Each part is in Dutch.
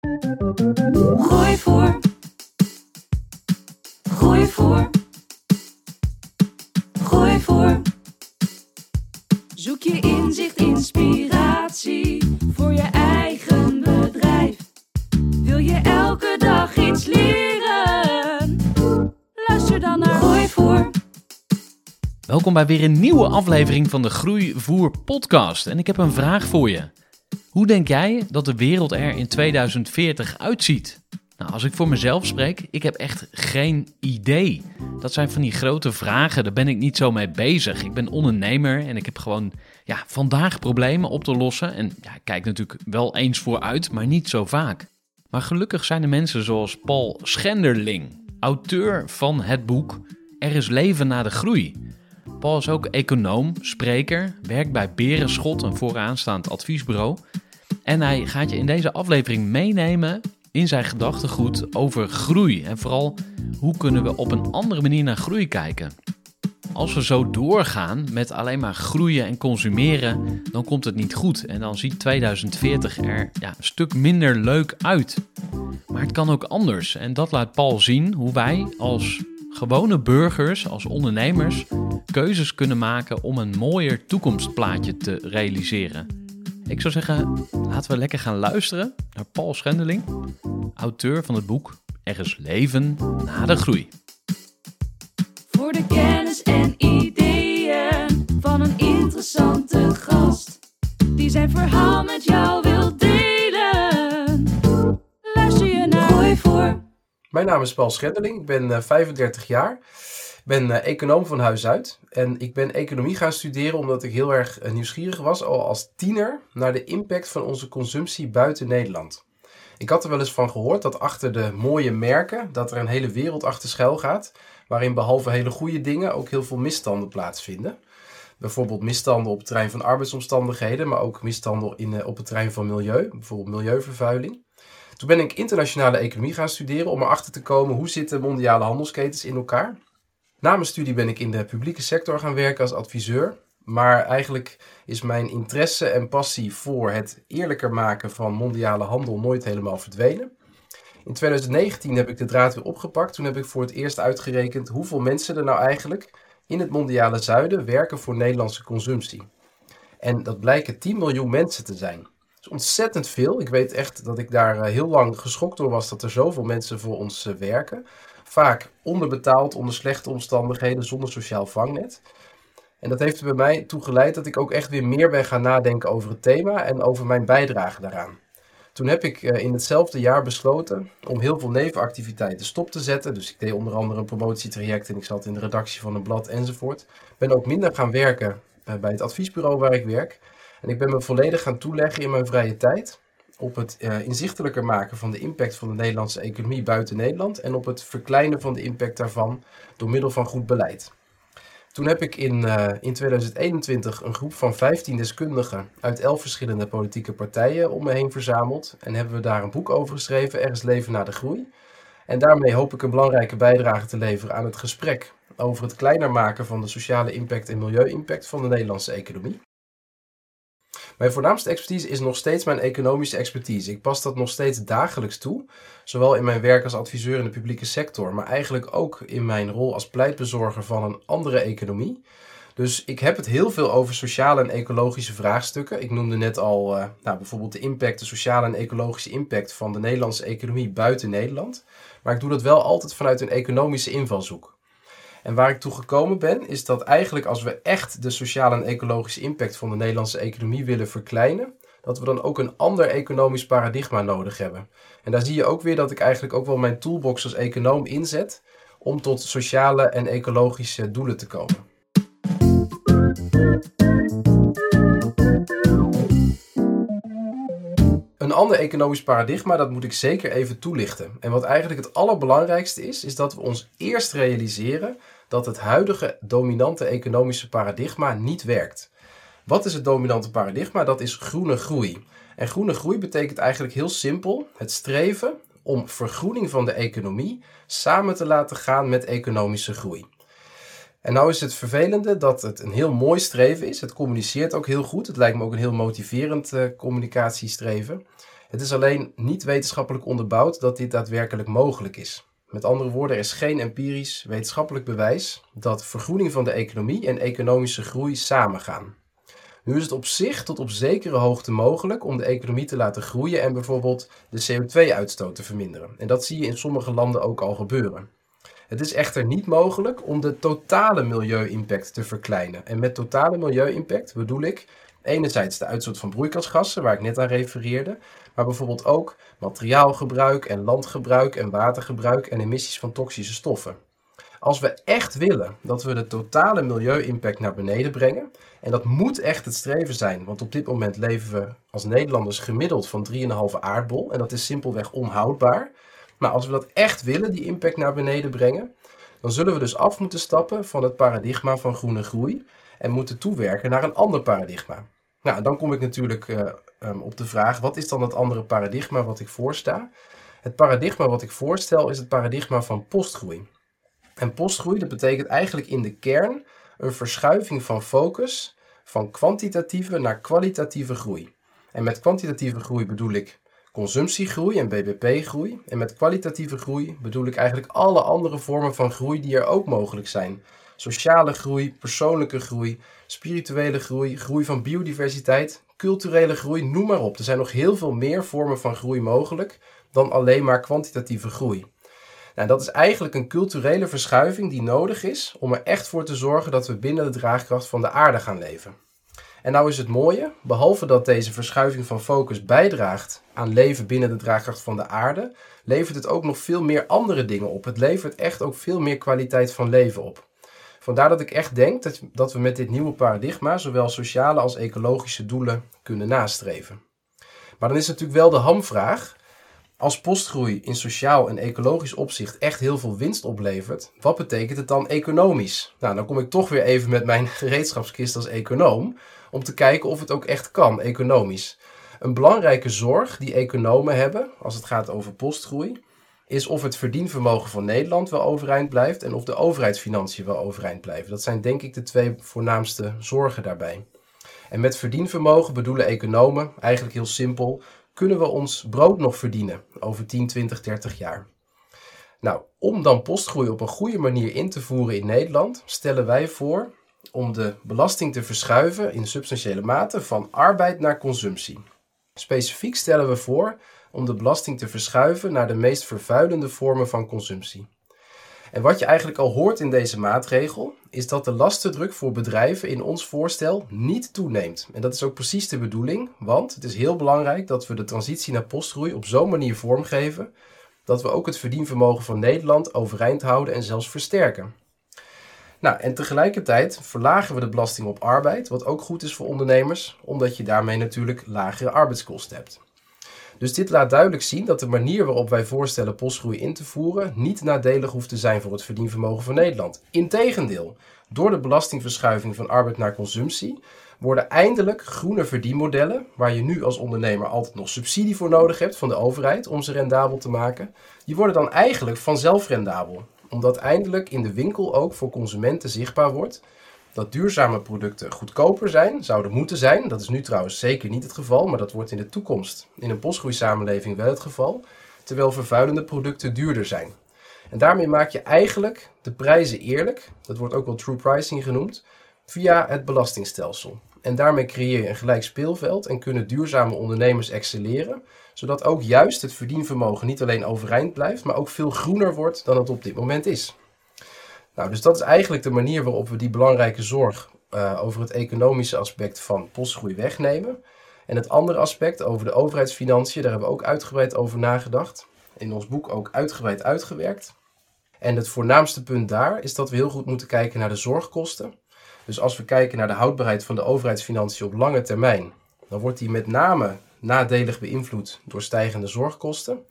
Groeivoer. Groeivoer. Groeivoer. Zoek je inzicht, inspiratie voor je eigen bedrijf. Wil je elke dag iets leren? Luister dan naar Groeivoer. Welkom bij weer een nieuwe aflevering van de Groeivoer podcast. En ik heb een vraag voor je. Hoe denk jij dat de wereld er in 2040 uitziet? Nou, als ik voor mezelf spreek, ik heb echt geen idee. Dat zijn van die grote vragen, daar ben ik niet zo mee bezig. Ik ben ondernemer en ik heb gewoon ja, vandaag problemen op te lossen. En ja, ik kijk natuurlijk wel eens vooruit, maar niet zo vaak. Maar gelukkig zijn er mensen zoals Paul Schenderling, auteur van het boek Er is leven na de groei. Paul is ook econoom, spreker, werkt bij Berenschot, een vooraanstaand adviesbureau. En hij gaat je in deze aflevering meenemen in zijn gedachtegoed over groei. En vooral hoe kunnen we op een andere manier naar groei kijken. Als we zo doorgaan met alleen maar groeien en consumeren, dan komt het niet goed. En dan ziet 2040 er ja, een stuk minder leuk uit. Maar het kan ook anders. En dat laat Paul zien hoe wij als gewone burgers, als ondernemers, keuzes kunnen maken om een mooier toekomstplaatje te realiseren. Ik zou zeggen, laten we lekker gaan luisteren naar Paul Schendeling, auteur van het boek Er is leven na de groei. Voor de kennis en ideeën van een interessante gast. Die zijn verhaal met jou wil Mijn naam is Paul Schendeling, ik ben eh, 35 jaar. Ik ben eh, econoom van huis uit. En ik ben economie gaan studeren omdat ik heel erg eh, nieuwsgierig was, al als tiener, naar de impact van onze consumptie buiten Nederland. Ik had er wel eens van gehoord dat achter de mooie merken, dat er een hele wereld achter schuil gaat, waarin behalve hele goede dingen ook heel veel misstanden plaatsvinden. Bijvoorbeeld misstanden op het terrein van arbeidsomstandigheden, maar ook misstanden in, eh, op het terrein van milieu, bijvoorbeeld milieuvervuiling. Toen ben ik internationale economie gaan studeren om erachter te komen hoe zitten mondiale handelsketens in elkaar. Na mijn studie ben ik in de publieke sector gaan werken als adviseur. Maar eigenlijk is mijn interesse en passie voor het eerlijker maken van mondiale handel nooit helemaal verdwenen. In 2019 heb ik de draad weer opgepakt. Toen heb ik voor het eerst uitgerekend hoeveel mensen er nou eigenlijk in het mondiale zuiden werken voor Nederlandse consumptie. En dat blijken 10 miljoen mensen te zijn. Is ontzettend veel. Ik weet echt dat ik daar eh, heel lang geschokt door was dat er zoveel mensen voor ons eh, werken. Vaak onderbetaald, onder slechte omstandigheden, zonder sociaal vangnet. En dat heeft er bij mij toe geleid dat ik ook echt weer meer ben gaan nadenken over het thema en over mijn bijdrage daaraan. Toen heb ik eh, in hetzelfde jaar besloten om heel veel nevenactiviteiten stop te zetten. Dus ik deed onder andere een promotietraject en ik zat in de redactie van een blad enzovoort. Ben ook minder gaan werken bij het adviesbureau waar ik werk. En ik ben me volledig gaan toeleggen in mijn vrije tijd op het uh, inzichtelijker maken van de impact van de Nederlandse economie buiten Nederland en op het verkleinen van de impact daarvan door middel van goed beleid. Toen heb ik in, uh, in 2021 een groep van 15 deskundigen uit 11 verschillende politieke partijen om me heen verzameld en hebben we daar een boek over geschreven, Er is leven na de groei. En daarmee hoop ik een belangrijke bijdrage te leveren aan het gesprek over het kleiner maken van de sociale impact en milieu-impact van de Nederlandse economie. Mijn voornaamste expertise is nog steeds mijn economische expertise. Ik pas dat nog steeds dagelijks toe, zowel in mijn werk als adviseur in de publieke sector, maar eigenlijk ook in mijn rol als pleitbezorger van een andere economie. Dus ik heb het heel veel over sociale en ecologische vraagstukken. Ik noemde net al uh, nou, bijvoorbeeld de impact, de sociale en ecologische impact van de Nederlandse economie buiten Nederland. Maar ik doe dat wel altijd vanuit een economische invalshoek. En waar ik toe gekomen ben, is dat eigenlijk als we echt de sociale en ecologische impact van de Nederlandse economie willen verkleinen, dat we dan ook een ander economisch paradigma nodig hebben. En daar zie je ook weer dat ik eigenlijk ook wel mijn toolbox als econoom inzet om tot sociale en ecologische doelen te komen. Een ander economisch paradigma, dat moet ik zeker even toelichten. En wat eigenlijk het allerbelangrijkste is, is dat we ons eerst realiseren dat het huidige dominante economische paradigma niet werkt. Wat is het dominante paradigma? Dat is groene groei. En groene groei betekent eigenlijk heel simpel het streven om vergroening van de economie samen te laten gaan met economische groei. En nou is het vervelende dat het een heel mooi streven is. Het communiceert ook heel goed. Het lijkt me ook een heel motiverend uh, communicatiestreven. Het is alleen niet wetenschappelijk onderbouwd dat dit daadwerkelijk mogelijk is. Met andere woorden, er is geen empirisch wetenschappelijk bewijs dat vergroening van de economie en economische groei samengaan. Nu is het op zich tot op zekere hoogte mogelijk om de economie te laten groeien en bijvoorbeeld de CO2-uitstoot te verminderen. En dat zie je in sommige landen ook al gebeuren. Het is echter niet mogelijk om de totale milieu-impact te verkleinen. En met totale milieu-impact bedoel ik enerzijds de uitstoot van broeikasgassen, waar ik net aan refereerde, maar bijvoorbeeld ook materiaalgebruik en landgebruik en watergebruik en emissies van toxische stoffen. Als we echt willen dat we de totale milieu-impact naar beneden brengen, en dat moet echt het streven zijn, want op dit moment leven we als Nederlanders gemiddeld van 3,5 aardbol en dat is simpelweg onhoudbaar. Maar als we dat echt willen, die impact naar beneden brengen, dan zullen we dus af moeten stappen van het paradigma van groene groei en moeten toewerken naar een ander paradigma. Nou, dan kom ik natuurlijk uh, um, op de vraag: wat is dan het andere paradigma wat ik voorsta? Het paradigma wat ik voorstel is het paradigma van postgroei. En postgroei, dat betekent eigenlijk in de kern een verschuiving van focus van kwantitatieve naar kwalitatieve groei. En met kwantitatieve groei bedoel ik consumptiegroei en BBP-groei. En met kwalitatieve groei bedoel ik eigenlijk alle andere vormen van groei die er ook mogelijk zijn. Sociale groei, persoonlijke groei, spirituele groei, groei van biodiversiteit, culturele groei, noem maar op. Er zijn nog heel veel meer vormen van groei mogelijk dan alleen maar kwantitatieve groei. Nou, dat is eigenlijk een culturele verschuiving die nodig is om er echt voor te zorgen dat we binnen de draagkracht van de aarde gaan leven. En nou is het mooie, behalve dat deze verschuiving van focus bijdraagt aan leven binnen de draagkracht van de aarde, levert het ook nog veel meer andere dingen op. Het levert echt ook veel meer kwaliteit van leven op. Vandaar dat ik echt denk dat, dat we met dit nieuwe paradigma zowel sociale als ecologische doelen kunnen nastreven. Maar dan is natuurlijk wel de hamvraag: als postgroei in sociaal en ecologisch opzicht echt heel veel winst oplevert, wat betekent het dan economisch? Nou, dan kom ik toch weer even met mijn gereedschapskist als econoom om te kijken of het ook echt kan, economisch. Een belangrijke zorg die economen hebben als het gaat over postgroei, is of het verdienvermogen van Nederland wel overeind blijft en of de overheidsfinanciën wel overeind blijven. Dat zijn denk ik de twee voornaamste zorgen daarbij. En met verdienvermogen bedoelen economen eigenlijk heel simpel kunnen we ons brood nog verdienen over 10, 20, 30 jaar? Nou, om dan postgroei op een goede manier in te voeren in Nederland, stellen wij voor om de belasting te verschuiven in substantiële mate van arbeid naar consumptie. Specifiek stellen we voor om de belasting te verschuiven naar de meest vervuilende vormen van consumptie. En wat je eigenlijk al hoort in deze maatregel, is dat de lastendruk voor bedrijven in ons voorstel niet toeneemt. En dat is ook precies de bedoeling, want het is heel belangrijk dat we de transitie naar postgroei op zo'n manier vormgeven dat we ook het verdienvermogen van Nederland overeind houden en zelfs versterken. Nou, en tegelijkertijd verlagen we de belasting op arbeid, wat ook goed is voor ondernemers, omdat je daarmee natuurlijk lagere arbeidskosten hebt. Dus dit laat duidelijk zien dat de manier waarop wij voorstellen postgroei in te voeren niet nadelig hoeft te zijn voor het verdienvermogen van Nederland. Integendeel, door de belastingverschuiving van arbeid naar consumptie worden eindelijk groene verdienmodellen, waar je nu als ondernemer altijd nog subsidie voor nodig hebt van de overheid om ze rendabel te maken, die worden dan eigenlijk vanzelf rendabel. Omdat eindelijk in de winkel ook voor consumenten zichtbaar wordt dat duurzame producten goedkoper zijn, zouden moeten zijn. Dat is nu trouwens zeker niet het geval, maar dat wordt in de toekomst in een postgroeisamenleving wel het geval. Terwijl vervuilende producten duurder zijn. En daarmee maak je eigenlijk de prijzen eerlijk. Dat wordt ook wel true pricing genoemd. via het belastingstelsel. En daarmee creëer je een gelijk speelveld en kunnen duurzame ondernemers excelleren, zodat ook juist het verdienvermogen niet alleen overeind blijft, maar ook veel groener wordt dan het op dit moment is. Nou, dus dat is eigenlijk de manier waarop we die belangrijke zorg uh, over het economische aspect van postgroei wegnemen. En het andere aspect over de overheidsfinanciën, daar hebben we ook uitgebreid over nagedacht. In ons boek ook uitgebreid uitgewerkt. En het voornaamste punt daar is dat we heel goed moeten kijken naar de zorgkosten. Dus als we kijken naar de houdbaarheid van de overheidsfinanciën op lange termijn, dan wordt die met name nadelig beïnvloed door stijgende zorgkosten.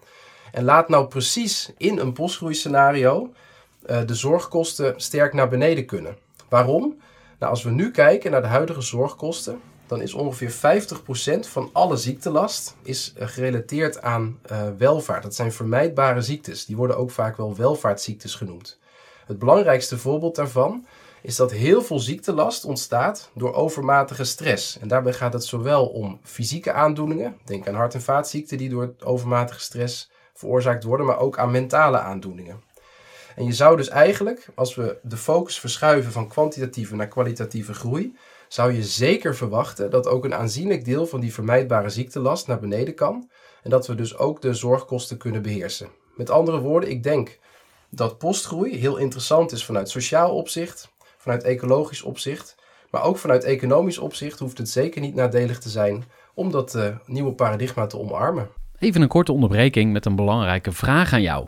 En laat nou precies in een postgroeiscenario de zorgkosten sterk naar beneden kunnen. Waarom? Nou, als we nu kijken naar de huidige zorgkosten, dan is ongeveer 50% van alle ziektelast is, uh, gerelateerd aan uh, welvaart. Dat zijn vermijdbare ziektes. Die worden ook vaak wel welvaartsziektes genoemd. Het belangrijkste voorbeeld daarvan is dat heel veel ziektelast ontstaat door overmatige stress. En daarbij gaat het zowel om fysieke aandoeningen, denk aan hart- en vaatziekten die door overmatige stress veroorzaakt worden, maar ook aan mentale aandoeningen. En je zou dus eigenlijk, als we de focus verschuiven van kwantitatieve naar kwalitatieve groei, zou je zeker verwachten dat ook een aanzienlijk deel van die vermijdbare ziektelast naar beneden kan en dat we dus ook de zorgkosten kunnen beheersen. Met andere woorden, ik denk dat postgroei heel interessant is vanuit sociaal opzicht, vanuit ecologisch opzicht, maar ook vanuit economisch opzicht hoeft het zeker niet nadelig te zijn om dat uh, nieuwe paradigma te omarmen. Even een korte onderbreking met een belangrijke vraag aan jou.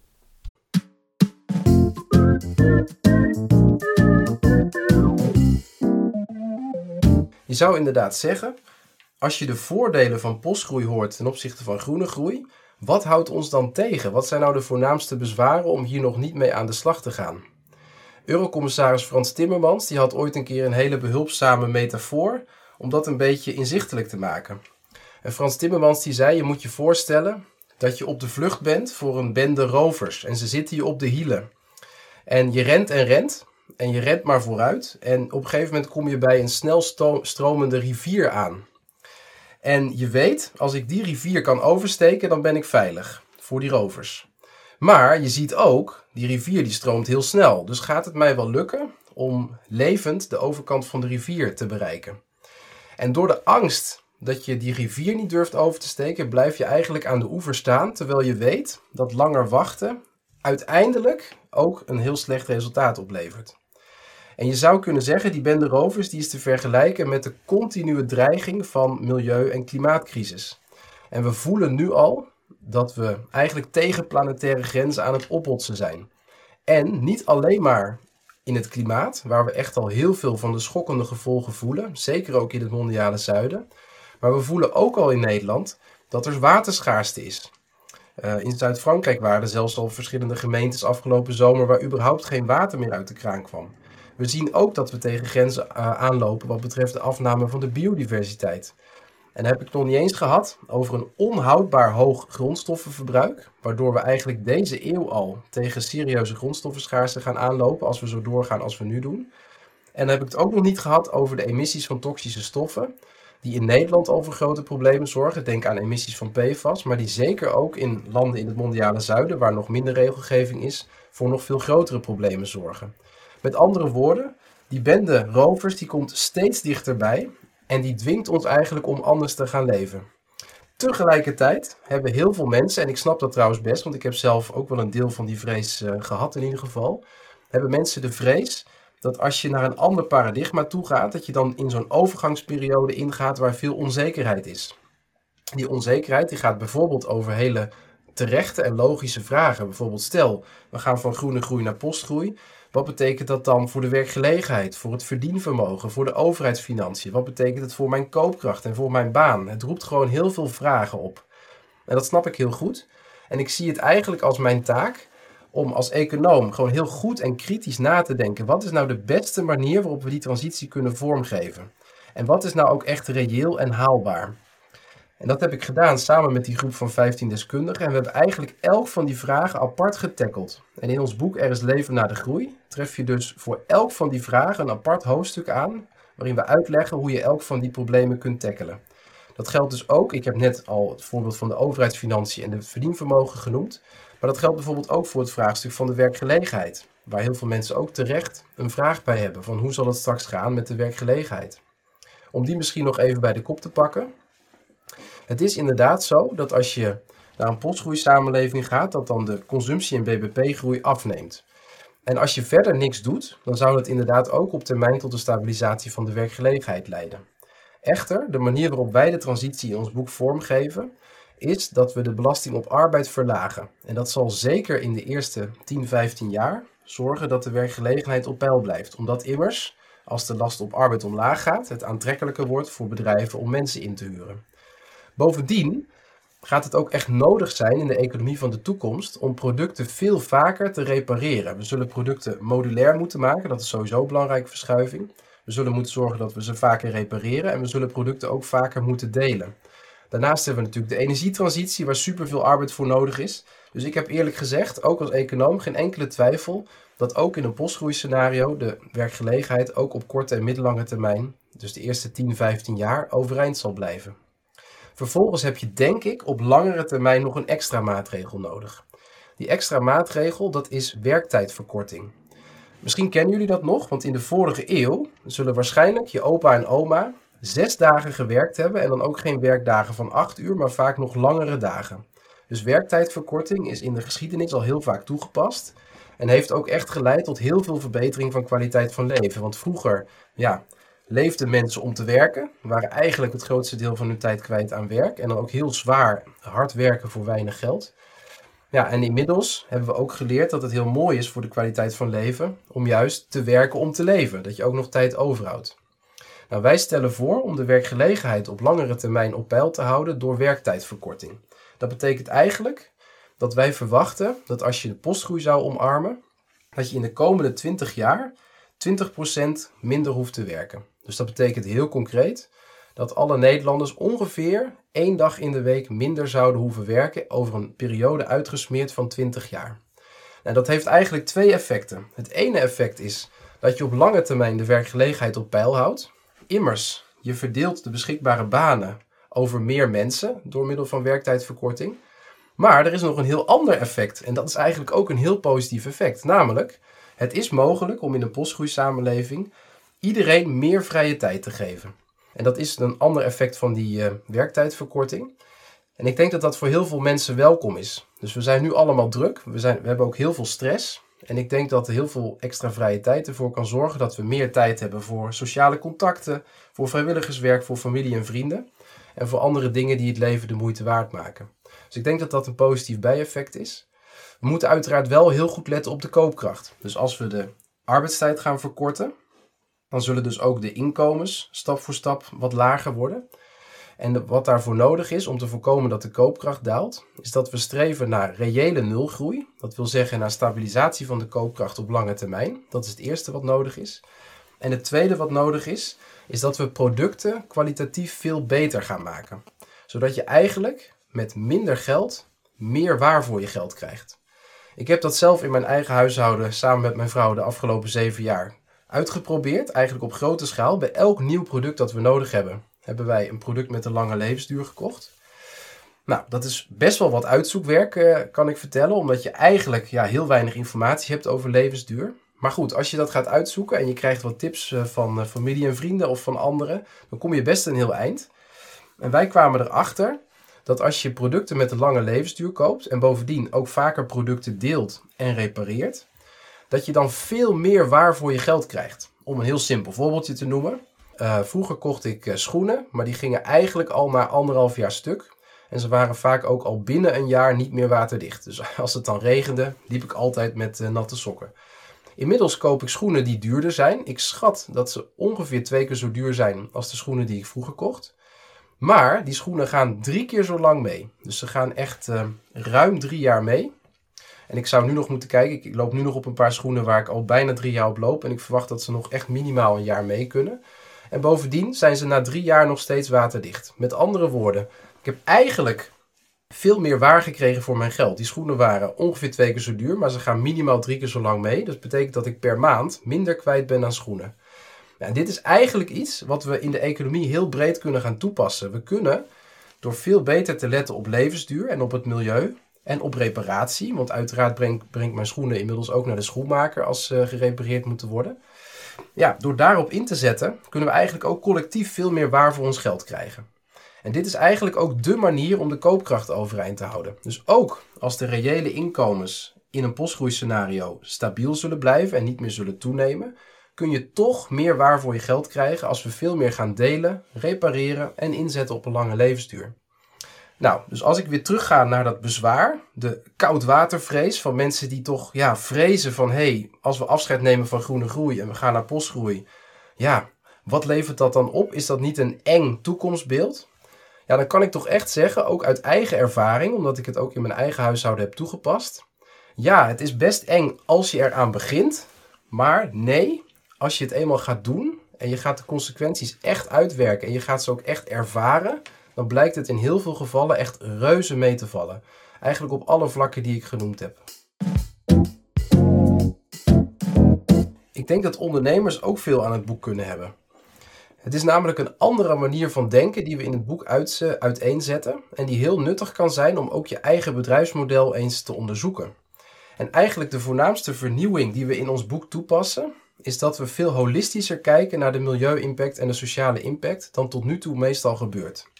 Je zou inderdaad zeggen, als je de voordelen van postgroei hoort ten opzichte van groene groei, wat houdt ons dan tegen? Wat zijn nou de voornaamste bezwaren om hier nog niet mee aan de slag te gaan? Eurocommissaris Frans Timmermans die had ooit een keer een hele behulpzame metafoor om dat een beetje inzichtelijk te maken. En Frans Timmermans die zei: Je moet je voorstellen dat je op de vlucht bent voor een bende rovers en ze zitten je op de hielen. En je rent en rent en je rent maar vooruit en op een gegeven moment kom je bij een snel stromende rivier aan. En je weet, als ik die rivier kan oversteken, dan ben ik veilig voor die rovers. Maar je ziet ook, die rivier die stroomt heel snel. Dus gaat het mij wel lukken om levend de overkant van de rivier te bereiken. En door de angst dat je die rivier niet durft over te steken, blijf je eigenlijk aan de oever staan, terwijl je weet dat langer wachten uiteindelijk ook een heel slecht resultaat oplevert. En je zou kunnen zeggen, die bende rovers die is te vergelijken met de continue dreiging van milieu- en klimaatcrisis. En we voelen nu al dat we eigenlijk tegen planetaire grenzen aan het ophotsen zijn. En niet alleen maar in het klimaat, waar we echt al heel veel van de schokkende gevolgen voelen, zeker ook in het mondiale zuiden, maar we voelen ook al in Nederland dat er waterschaarste is. Uh, in Zuid-Frankrijk waren er zelfs al verschillende gemeentes afgelopen zomer waar überhaupt geen water meer uit de kraan kwam. We zien ook dat we tegen grenzen uh, aanlopen wat betreft de afname van de biodiversiteit. En heb ik nog niet eens gehad over een onhoudbaar hoog grondstoffenverbruik, waardoor we eigenlijk deze eeuw al tegen serieuze grondstoffenschaarste gaan aanlopen als we zo doorgaan als we nu doen. En dan heb ik het ook nog niet gehad over de emissies van toxische stoffen, die in Nederland al voor grote problemen zorgen. Denk aan emissies van PFAS, maar die zeker ook in landen in het mondiale zuiden, waar nog minder regelgeving is, voor nog veel grotere problemen zorgen. Met andere woorden, die bende rovers die komt steeds dichterbij en die dwingt ons eigenlijk om anders te gaan leven. Tegelijkertijd hebben heel veel mensen, en ik snap dat trouwens best, want ik heb zelf ook wel een deel van die vrees uh, gehad in ieder geval, hebben mensen de vrees dat als je naar een ander paradigma toe gaat, dat je dan in zo'n overgangsperiode ingaat waar veel onzekerheid is. Die onzekerheid die gaat bijvoorbeeld over hele terechte en logische vragen. Bijvoorbeeld stel, we gaan van groene groei naar postgroei. Wat betekent dat dan voor de werkgelegenheid, voor het verdienvermogen, voor de overheidsfinanciën? Wat betekent het voor mijn koopkracht en voor mijn baan? Het roept gewoon heel veel vragen op. En dat snap ik heel goed. En ik zie het eigenlijk als mijn taak om als econoom gewoon heel goed en kritisch na te denken. Wat is nou de beste manier waarop we die transitie kunnen vormgeven? En wat is nou ook echt reëel en haalbaar? En dat heb ik gedaan samen met die groep van 15 deskundigen. En we hebben eigenlijk elk van die vragen apart getackeld. En in ons boek Er is leven na de groei tref je dus voor elk van die vragen een apart hoofdstuk aan. Waarin we uitleggen hoe je elk van die problemen kunt tackelen. Dat geldt dus ook, ik heb net al het voorbeeld van de overheidsfinanciën en de verdienvermogen genoemd. Maar dat geldt bijvoorbeeld ook voor het vraagstuk van de werkgelegenheid. Waar heel veel mensen ook terecht een vraag bij hebben van hoe zal het straks gaan met de werkgelegenheid. Om die misschien nog even bij de kop te pakken. Het is inderdaad zo dat als je naar een postgroeisamenleving gaat, dat dan de consumptie en bbp-groei afneemt. En als je verder niks doet, dan zou het inderdaad ook op termijn tot een stabilisatie van de werkgelegenheid leiden. Echter, de manier waarop wij de transitie in ons boek vormgeven, is dat we de belasting op arbeid verlagen. En dat zal zeker in de eerste 10, 15 jaar zorgen dat de werkgelegenheid op peil blijft. Omdat immers, als de last op arbeid omlaag gaat, het aantrekkelijker wordt voor bedrijven om mensen in te huren. Bovendien gaat het ook echt nodig zijn in de economie van de toekomst om producten veel vaker te repareren. We zullen producten modulair moeten maken, dat is sowieso een belangrijke verschuiving. We zullen moeten zorgen dat we ze vaker repareren en we zullen producten ook vaker moeten delen. Daarnaast hebben we natuurlijk de energietransitie waar superveel arbeid voor nodig is. Dus ik heb eerlijk gezegd, ook als econoom, geen enkele twijfel dat ook in een postgroeiscenario de werkgelegenheid ook op korte en middellange termijn, dus de eerste 10, 15 jaar, overeind zal blijven. Vervolgens heb je denk ik op langere termijn nog een extra maatregel nodig. Die extra maatregel dat is werktijdverkorting. Misschien kennen jullie dat nog, want in de vorige eeuw zullen waarschijnlijk je opa en oma zes dagen gewerkt hebben en dan ook geen werkdagen van acht uur, maar vaak nog langere dagen. Dus werktijdverkorting is in de geschiedenis al heel vaak toegepast en heeft ook echt geleid tot heel veel verbetering van kwaliteit van leven. Want vroeger, ja, leefden mensen om te werken, waren eigenlijk het grootste deel van hun tijd kwijt aan werk en dan ook heel zwaar hard werken voor weinig geld. Ja, en inmiddels hebben we ook geleerd dat het heel mooi is voor de kwaliteit van leven om juist te werken om te leven, dat je ook nog tijd overhoudt. Nou, wij stellen voor om de werkgelegenheid op langere termijn op peil te houden door werktijdverkorting. Dat betekent eigenlijk dat wij verwachten dat als je de postgroei zou omarmen, dat je in de komende 20 jaar 20% minder hoeft te werken. Dus dat betekent heel concreet dat alle Nederlanders ongeveer één dag in de week minder zouden hoeven werken over een periode uitgesmeerd van 20 jaar. Nou, dat heeft eigenlijk twee effecten. Het ene effect is dat je op lange termijn de werkgelegenheid op peil houdt. Immers, je verdeelt de beschikbare banen over meer mensen door middel van werktijdverkorting. Maar er is nog een heel ander effect en dat is eigenlijk ook een heel positief effect. Namelijk, het is mogelijk om in een postgroeisamenleving iedereen meer vrije tijd te geven. En dat is een ander effect van die uh, werktijdverkorting. En ik denk dat dat voor heel veel mensen welkom is. Dus we zijn nu allemaal druk, we, zijn, we hebben ook heel veel stress. En ik denk dat heel veel extra vrije tijd ervoor kan zorgen dat we meer tijd hebben voor sociale contacten, voor vrijwilligerswerk, voor familie en vrienden. En voor andere dingen die het leven de moeite waard maken. Dus ik denk dat dat een positief bijeffect is. We moeten uiteraard wel heel goed letten op de koopkracht. Dus als we de arbeidstijd gaan verkorten, dan zullen dus ook de inkomens stap voor stap wat lager worden. En wat daarvoor nodig is om te voorkomen dat de koopkracht daalt, is dat we streven naar reële nulgroei. Dat wil zeggen naar stabilisatie van de koopkracht op lange termijn. Dat is het eerste wat nodig is. En het tweede wat nodig is, is dat we producten kwalitatief veel beter gaan maken. Zodat je eigenlijk met minder geld meer waar voor je geld krijgt. Ik heb dat zelf in mijn eigen huishouden samen met mijn vrouw de afgelopen zeven jaar uitgeprobeerd, eigenlijk op grote schaal. Bij elk nieuw product dat we nodig hebben, hebben wij een product met een lange levensduur gekocht. Nou, dat is best wel wat uitzoekwerk, uh, kan ik vertellen, omdat je eigenlijk ja, heel weinig informatie hebt over levensduur. Maar goed, als je dat gaat uitzoeken en je krijgt wat tips uh, van uh, familie en vrienden of van anderen, dan kom je best een heel eind. En wij kwamen erachter dat als je producten met een lange levensduur koopt en bovendien ook vaker producten deelt en repareert, dat je dan veel meer waar voor je geld krijgt. Om een heel simpel voorbeeldje te noemen. Uh, vroeger kocht ik uh, schoenen, maar die gingen eigenlijk al na anderhalf jaar stuk. En ze waren vaak ook al binnen een jaar niet meer waterdicht. Dus als het dan regende, liep ik altijd met uh, natte sokken. Inmiddels koop ik schoenen die duurder zijn. Ik schat dat ze ongeveer twee keer zo duur zijn als de schoenen die ik vroeger kocht. Maar die schoenen gaan drie keer zo lang mee. Dus ze gaan echt ruim drie jaar mee. En ik zou nu nog moeten kijken. Ik loop nu nog op een paar schoenen waar ik al bijna drie jaar op loop. En ik verwacht dat ze nog echt minimaal een jaar mee kunnen. En bovendien zijn ze na drie jaar nog steeds waterdicht. Met andere woorden, ik heb eigenlijk veel meer waar gekregen voor mijn geld. Die schoenen waren ongeveer twee keer zo duur, maar ze gaan minimaal drie keer zo lang mee. Dat betekent dat ik per maand minder kwijt ben aan schoenen. En dit is eigenlijk iets wat we in de economie heel breed kunnen gaan toepassen. We kunnen door veel beter te letten op levensduur en op het milieu en op reparatie. Want uiteraard brengt, brengt mijn schoenen inmiddels ook naar de schoenmaker als ze gerepareerd moeten worden. Ja, door daarop in te zetten kunnen we eigenlijk ook collectief veel meer waar voor ons geld krijgen. En dit is eigenlijk ook de manier om de koopkracht overeind te houden. Dus ook als de reële inkomens in een postgroeiscenario stabiel zullen blijven en niet meer zullen toenemen, kun je toch meer waar voor je geld krijgen als we veel meer gaan delen, repareren en inzetten op een lange levensduur. Nou, dus als ik weer terugga naar dat bezwaar, de koudwatervrees van mensen die toch ja, vrezen van hé, hey, als we afscheid nemen van groene groei en we gaan naar postgroei, ja, wat levert dat dan op? Is dat niet een eng toekomstbeeld? Ja, dan kan ik toch echt zeggen, ook uit eigen ervaring, omdat ik het ook in mijn eigen huishouden heb toegepast. Ja, het is best eng als je eraan begint, maar nee, als je het eenmaal gaat doen en je gaat de consequenties echt uitwerken en je gaat ze ook echt ervaren, dan blijkt het in heel veel gevallen echt reuze mee te vallen. Eigenlijk op alle vlakken die ik genoemd heb. Ik denk dat ondernemers ook veel aan het boek kunnen hebben. Het is namelijk een andere manier van denken die we in het boek uiteenzetten en die heel nuttig kan zijn om ook je eigen bedrijfsmodel eens te onderzoeken. En eigenlijk de voornaamste vernieuwing die we in ons boek toepassen, is dat we veel holistischer kijken naar de milieu-impact en de sociale impact dan tot nu toe meestal gebeurt.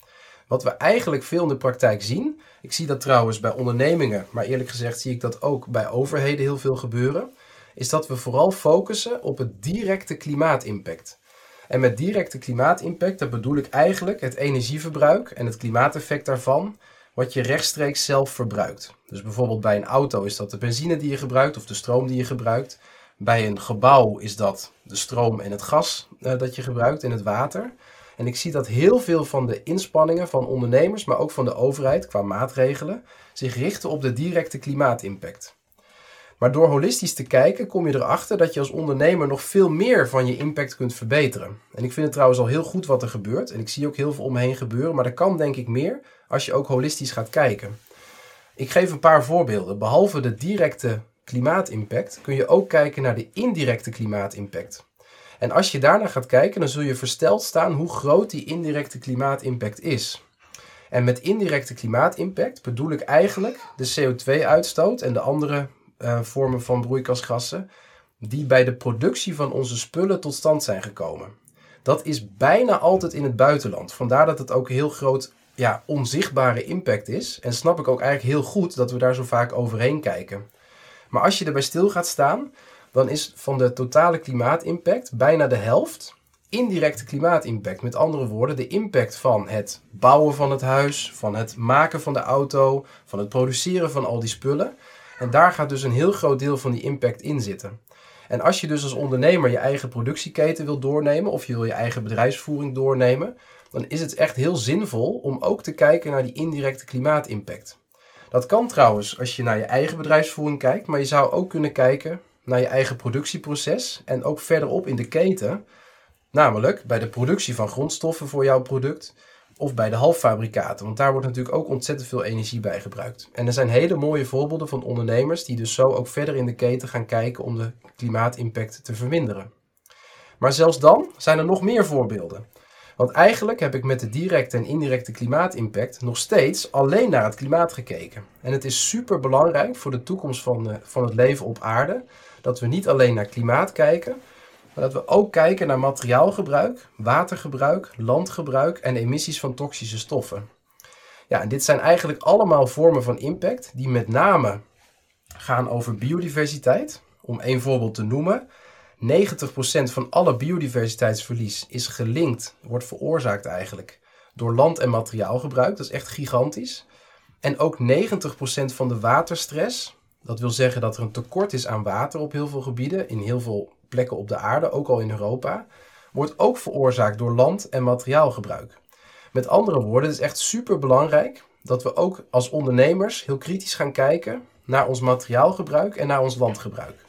Wat we eigenlijk veel in de praktijk zien, ik zie dat trouwens bij ondernemingen, maar eerlijk gezegd zie ik dat ook bij overheden heel veel gebeuren, is dat we vooral focussen op het directe klimaatimpact. En met directe klimaatimpact, dat bedoel ik eigenlijk het energieverbruik en het klimaateffect daarvan, wat je rechtstreeks zelf verbruikt. Dus bijvoorbeeld bij een auto is dat de benzine die je gebruikt of de stroom die je gebruikt. Bij een gebouw is dat de stroom en het gas uh, dat je gebruikt en het water. En ik zie dat heel veel van de inspanningen van ondernemers, maar ook van de overheid qua maatregelen, zich richten op de directe klimaatimpact. Maar door holistisch te kijken kom je erachter dat je als ondernemer nog veel meer van je impact kunt verbeteren. En ik vind het trouwens al heel goed wat er gebeurt. En ik zie ook heel veel om me heen gebeuren. Maar er kan denk ik meer als je ook holistisch gaat kijken. Ik geef een paar voorbeelden. Behalve de directe klimaatimpact kun je ook kijken naar de indirecte klimaatimpact. En als je daarnaar gaat kijken, dan zul je versteld staan hoe groot die indirecte klimaatimpact is. En met indirecte klimaatimpact bedoel ik eigenlijk de CO2-uitstoot en de andere uh, vormen van broeikasgassen die bij de productie van onze spullen tot stand zijn gekomen. Dat is bijna altijd in het buitenland. Vandaar dat het ook heel groot ja, onzichtbare impact is. En snap ik ook eigenlijk heel goed dat we daar zo vaak overheen kijken. Maar als je erbij stil gaat staan, dan is van de totale klimaatimpact bijna de helft indirecte klimaatimpact. Met andere woorden, de impact van het bouwen van het huis, van het maken van de auto, van het produceren van al die spullen. En daar gaat dus een heel groot deel van die impact in zitten. En als je dus als ondernemer je eigen productieketen wil doornemen of je wil je eigen bedrijfsvoering doornemen, dan is het echt heel zinvol om ook te kijken naar die indirecte klimaatimpact. Dat kan trouwens als je naar je eigen bedrijfsvoering kijkt, maar je zou ook kunnen kijken naar je eigen productieproces en ook verderop in de keten, namelijk bij de productie van grondstoffen voor jouw product of bij de halffabrikaten, want daar wordt natuurlijk ook ontzettend veel energie bij gebruikt. En er zijn hele mooie voorbeelden van ondernemers die dus zo ook verder in de keten gaan kijken om de klimaatimpact te verminderen. Maar zelfs dan zijn er nog meer voorbeelden. Want eigenlijk heb ik met de directe en indirecte klimaatimpact nog steeds alleen naar het klimaat gekeken. En het is super belangrijk voor de toekomst van, de, van het leven op aarde dat we niet alleen naar klimaat kijken, maar dat we ook kijken naar materiaalgebruik, watergebruik, landgebruik en emissies van toxische stoffen. Ja, en dit zijn eigenlijk allemaal vormen van impact die met name gaan over biodiversiteit. Om één voorbeeld te noemen, 90% van alle biodiversiteitsverlies is gelinkt, wordt veroorzaakt eigenlijk door land- en materiaalgebruik. Dat is echt gigantisch. En ook 90% van de waterstress, dat wil zeggen dat er een tekort is aan water op heel veel gebieden, in heel veel plekken op de aarde, ook al in Europa, wordt ook veroorzaakt door land- en materiaalgebruik. Met andere woorden, het is echt super belangrijk dat we ook als ondernemers heel kritisch gaan kijken naar ons materiaalgebruik en naar ons landgebruik.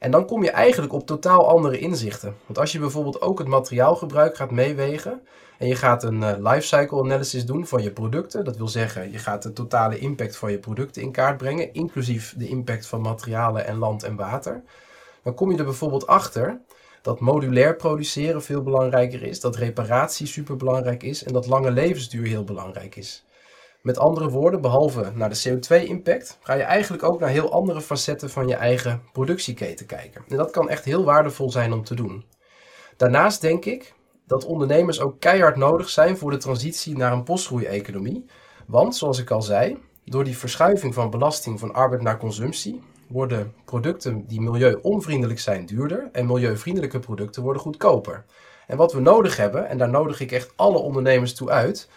En dan kom je eigenlijk op totaal andere inzichten. Want als je bijvoorbeeld ook het materiaalgebruik gaat meewegen en je gaat een uh, lifecycle analysis doen van je producten, dat wil zeggen je gaat de totale impact van je producten in kaart brengen, inclusief de impact van materialen en land en water, dan kom je er bijvoorbeeld achter dat modulair produceren veel belangrijker is, dat reparatie super belangrijk is en dat lange levensduur heel belangrijk is. Met andere woorden, behalve naar de CO2-impact, ga je eigenlijk ook naar heel andere facetten van je eigen productieketen kijken. En dat kan echt heel waardevol zijn om te doen. Daarnaast denk ik dat ondernemers ook keihard nodig zijn voor de transitie naar een postgroei-economie. Want, zoals ik al zei, door die verschuiving van belasting van arbeid naar consumptie worden producten die milieu-onvriendelijk zijn duurder en milieuvriendelijke producten worden goedkoper. En wat we nodig hebben, en daar nodig ik echt alle ondernemers toe uit,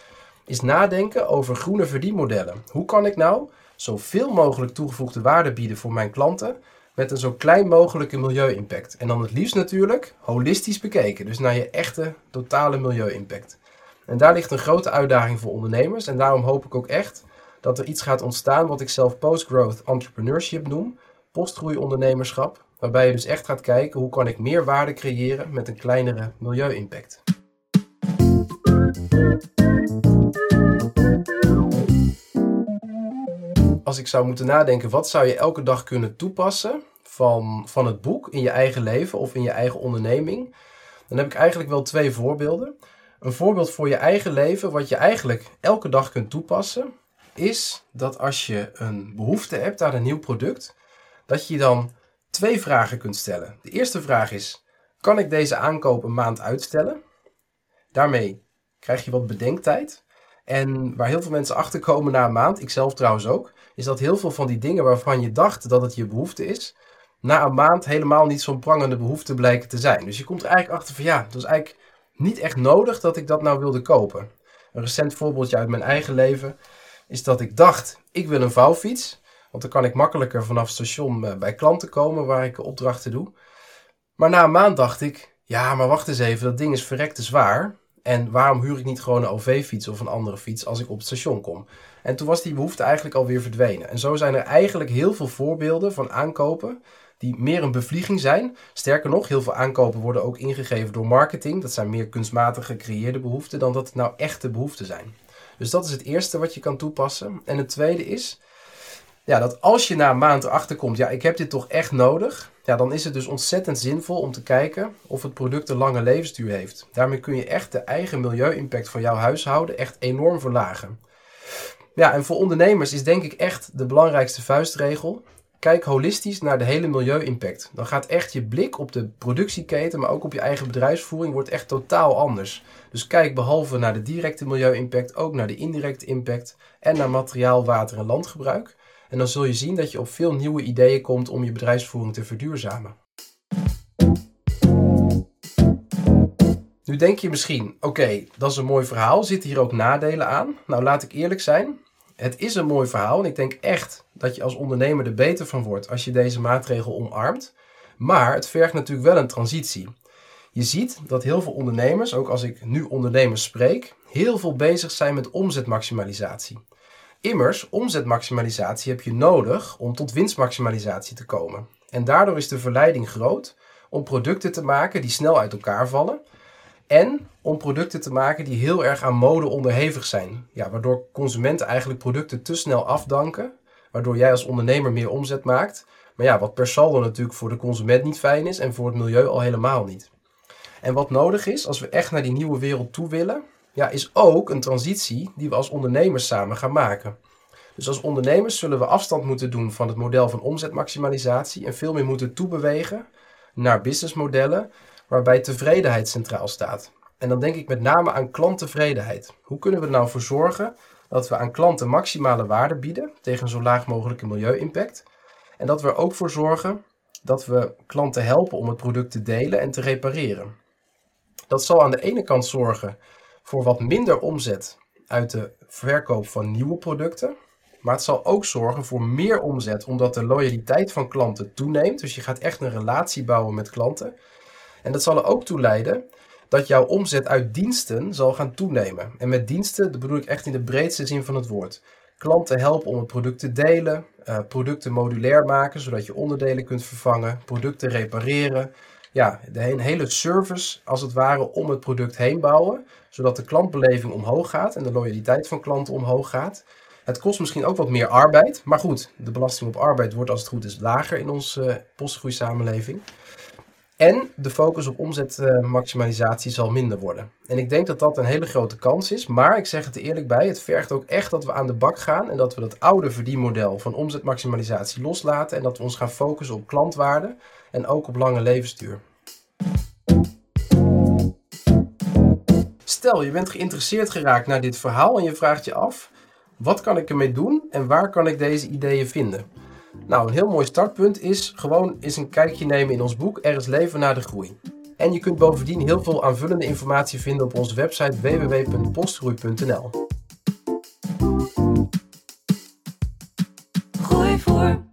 is nadenken over groene verdienmodellen. Hoe kan ik nou zoveel mogelijk toegevoegde waarde bieden voor mijn klanten met een zo klein mogelijke milieu-impact? En dan het liefst natuurlijk holistisch bekeken, dus naar je echte totale milieu-impact. En daar ligt een grote uitdaging voor ondernemers en daarom hoop ik ook echt dat er iets gaat ontstaan wat ik zelf post-growth entrepreneurship noem, postgroei-ondernemerschap, waarbij je dus echt gaat kijken hoe kan ik meer waarde creëren met een kleinere milieu-impact. Als ik zou moeten nadenken, wat zou je elke dag kunnen toepassen van, van het boek in je eigen leven of in je eigen onderneming? Dan heb ik eigenlijk wel twee voorbeelden. Een voorbeeld voor je eigen leven, wat je eigenlijk elke dag kunt toepassen, is dat als je een behoefte hebt aan een nieuw product, dat je dan twee vragen kunt stellen. De eerste vraag is: kan ik deze aankoop een maand uitstellen? Daarmee krijg je wat bedenktijd. En waar heel veel mensen achter komen na een maand, ik zelf trouwens ook, is dat heel veel van die dingen waarvan je dacht dat het je behoefte is, na een maand helemaal niet zo'n prangende behoefte blijken te zijn. Dus je komt er eigenlijk achter van ja, het was eigenlijk niet echt nodig dat ik dat nou wilde kopen. Een recent voorbeeldje uit mijn eigen leven is dat ik dacht, ik wil een vouwfiets. Want dan kan ik makkelijker vanaf station eh, bij klanten komen waar ik opdrachten doe. Maar na een maand dacht ik, ja, maar wacht eens even, dat ding is verrekte zwaar. En waarom huur ik niet gewoon een OV-fiets of een andere fiets als ik op het station kom? En toen was die behoefte eigenlijk alweer verdwenen. En zo zijn er eigenlijk heel veel voorbeelden van aankopen die meer een bevlieging zijn. Sterker nog, heel veel aankopen worden ook ingegeven door marketing. Dat zijn meer kunstmatig gecreëerde behoeften dan dat het nou echte behoeften zijn. Dus dat is het eerste wat je kan toepassen. En het tweede is, ja, dat als je na een maand erachter komt, ja, ik heb dit toch echt nodig, ja, dan is het dus ontzettend zinvol om te kijken of het product een lange levensduur heeft. Daarmee kun je echt de eigen milieu-impact van jouw huishouden echt enorm verlagen. Ja, en voor ondernemers is denk ik echt de belangrijkste vuistregel. Kijk holistisch naar de hele milieu-impact. Dan gaat echt je blik op de productieketen, maar ook op je eigen bedrijfsvoering, wordt echt totaal anders. Dus kijk behalve naar de directe milieu-impact ook naar de indirecte impact en naar materiaal, water en landgebruik. En dan zul je zien dat je op veel nieuwe ideeën komt om je bedrijfsvoering te verduurzamen. Nu denk je misschien, oké, dat is een mooi verhaal. Zitten hier ook nadelen aan? Nou, laat ik eerlijk zijn. Het is een mooi verhaal en ik denk echt dat je als ondernemer er beter van wordt als je deze maatregel omarmt. Maar het vergt natuurlijk wel een transitie. Je ziet dat heel veel ondernemers, ook als ik nu ondernemers spreek, heel veel bezig zijn met omzetmaximalisatie. Immers, omzetmaximalisatie heb je nodig om tot winstmaximalisatie te komen. En daardoor is de verleiding groot om producten te maken die snel uit elkaar vallen. En om producten te maken die heel erg aan mode onderhevig zijn. Ja, waardoor consumenten eigenlijk producten te snel afdanken. Waardoor jij als ondernemer meer omzet maakt. Maar ja, wat per saldo natuurlijk voor de consument niet fijn is en voor het milieu al helemaal niet. En wat nodig is als we echt naar die nieuwe wereld toe willen, ja, is ook een transitie die we als ondernemers samen gaan maken. Dus als ondernemers zullen we afstand moeten doen van het model van omzetmaximalisatie en veel meer moeten toebewegen naar businessmodellen waarbij tevredenheid centraal staat. En dan denk ik met name aan klanttevredenheid. Hoe kunnen we er nou voor zorgen dat we aan klanten maximale waarde bieden tegen zo laag mogelijke milieu-impact? En dat we er ook voor zorgen dat we klanten helpen om het product te delen en te repareren. Dat zal aan de ene kant zorgen voor wat minder omzet uit de verkoop van nieuwe producten. Maar het zal ook zorgen voor meer omzet, omdat de loyaliteit van klanten toeneemt. Dus je gaat echt een relatie bouwen met klanten. En dat zal er ook toe leiden dat jouw omzet uit diensten zal gaan toenemen. En met diensten, bedoel ik echt in de breedste zin van het woord. Klanten helpen om het product te delen, uh, producten modulair maken, zodat je onderdelen kunt vervangen, producten repareren. Ja, de hele service als het ware om het product heen bouwen, zodat de klantbeleving omhoog gaat en de loyaliteit van klanten omhoog gaat. Het kost misschien ook wat meer arbeid, maar goed, de belasting op arbeid wordt als het goed is lager in onze uh, postgroeisamenleving. En de focus op omzetmaximalisatie zal minder worden. En ik denk dat dat een hele grote kans is. Maar ik zeg het er eerlijk bij, het vergt ook echt dat we aan de bak gaan. En dat we dat oude verdienmodel van omzetmaximalisatie loslaten. En dat we ons gaan focussen op klantwaarde en ook op lange levensduur. Stel, je bent geïnteresseerd geraakt naar dit verhaal en je vraagt je af: wat kan ik ermee doen en waar kan ik deze ideeën vinden? Nou, een heel mooi startpunt is gewoon eens een kijkje nemen in ons boek Er is leven na de groei. En je kunt bovendien heel veel aanvullende informatie vinden op onze website www.postgroei.nl. Groei voor.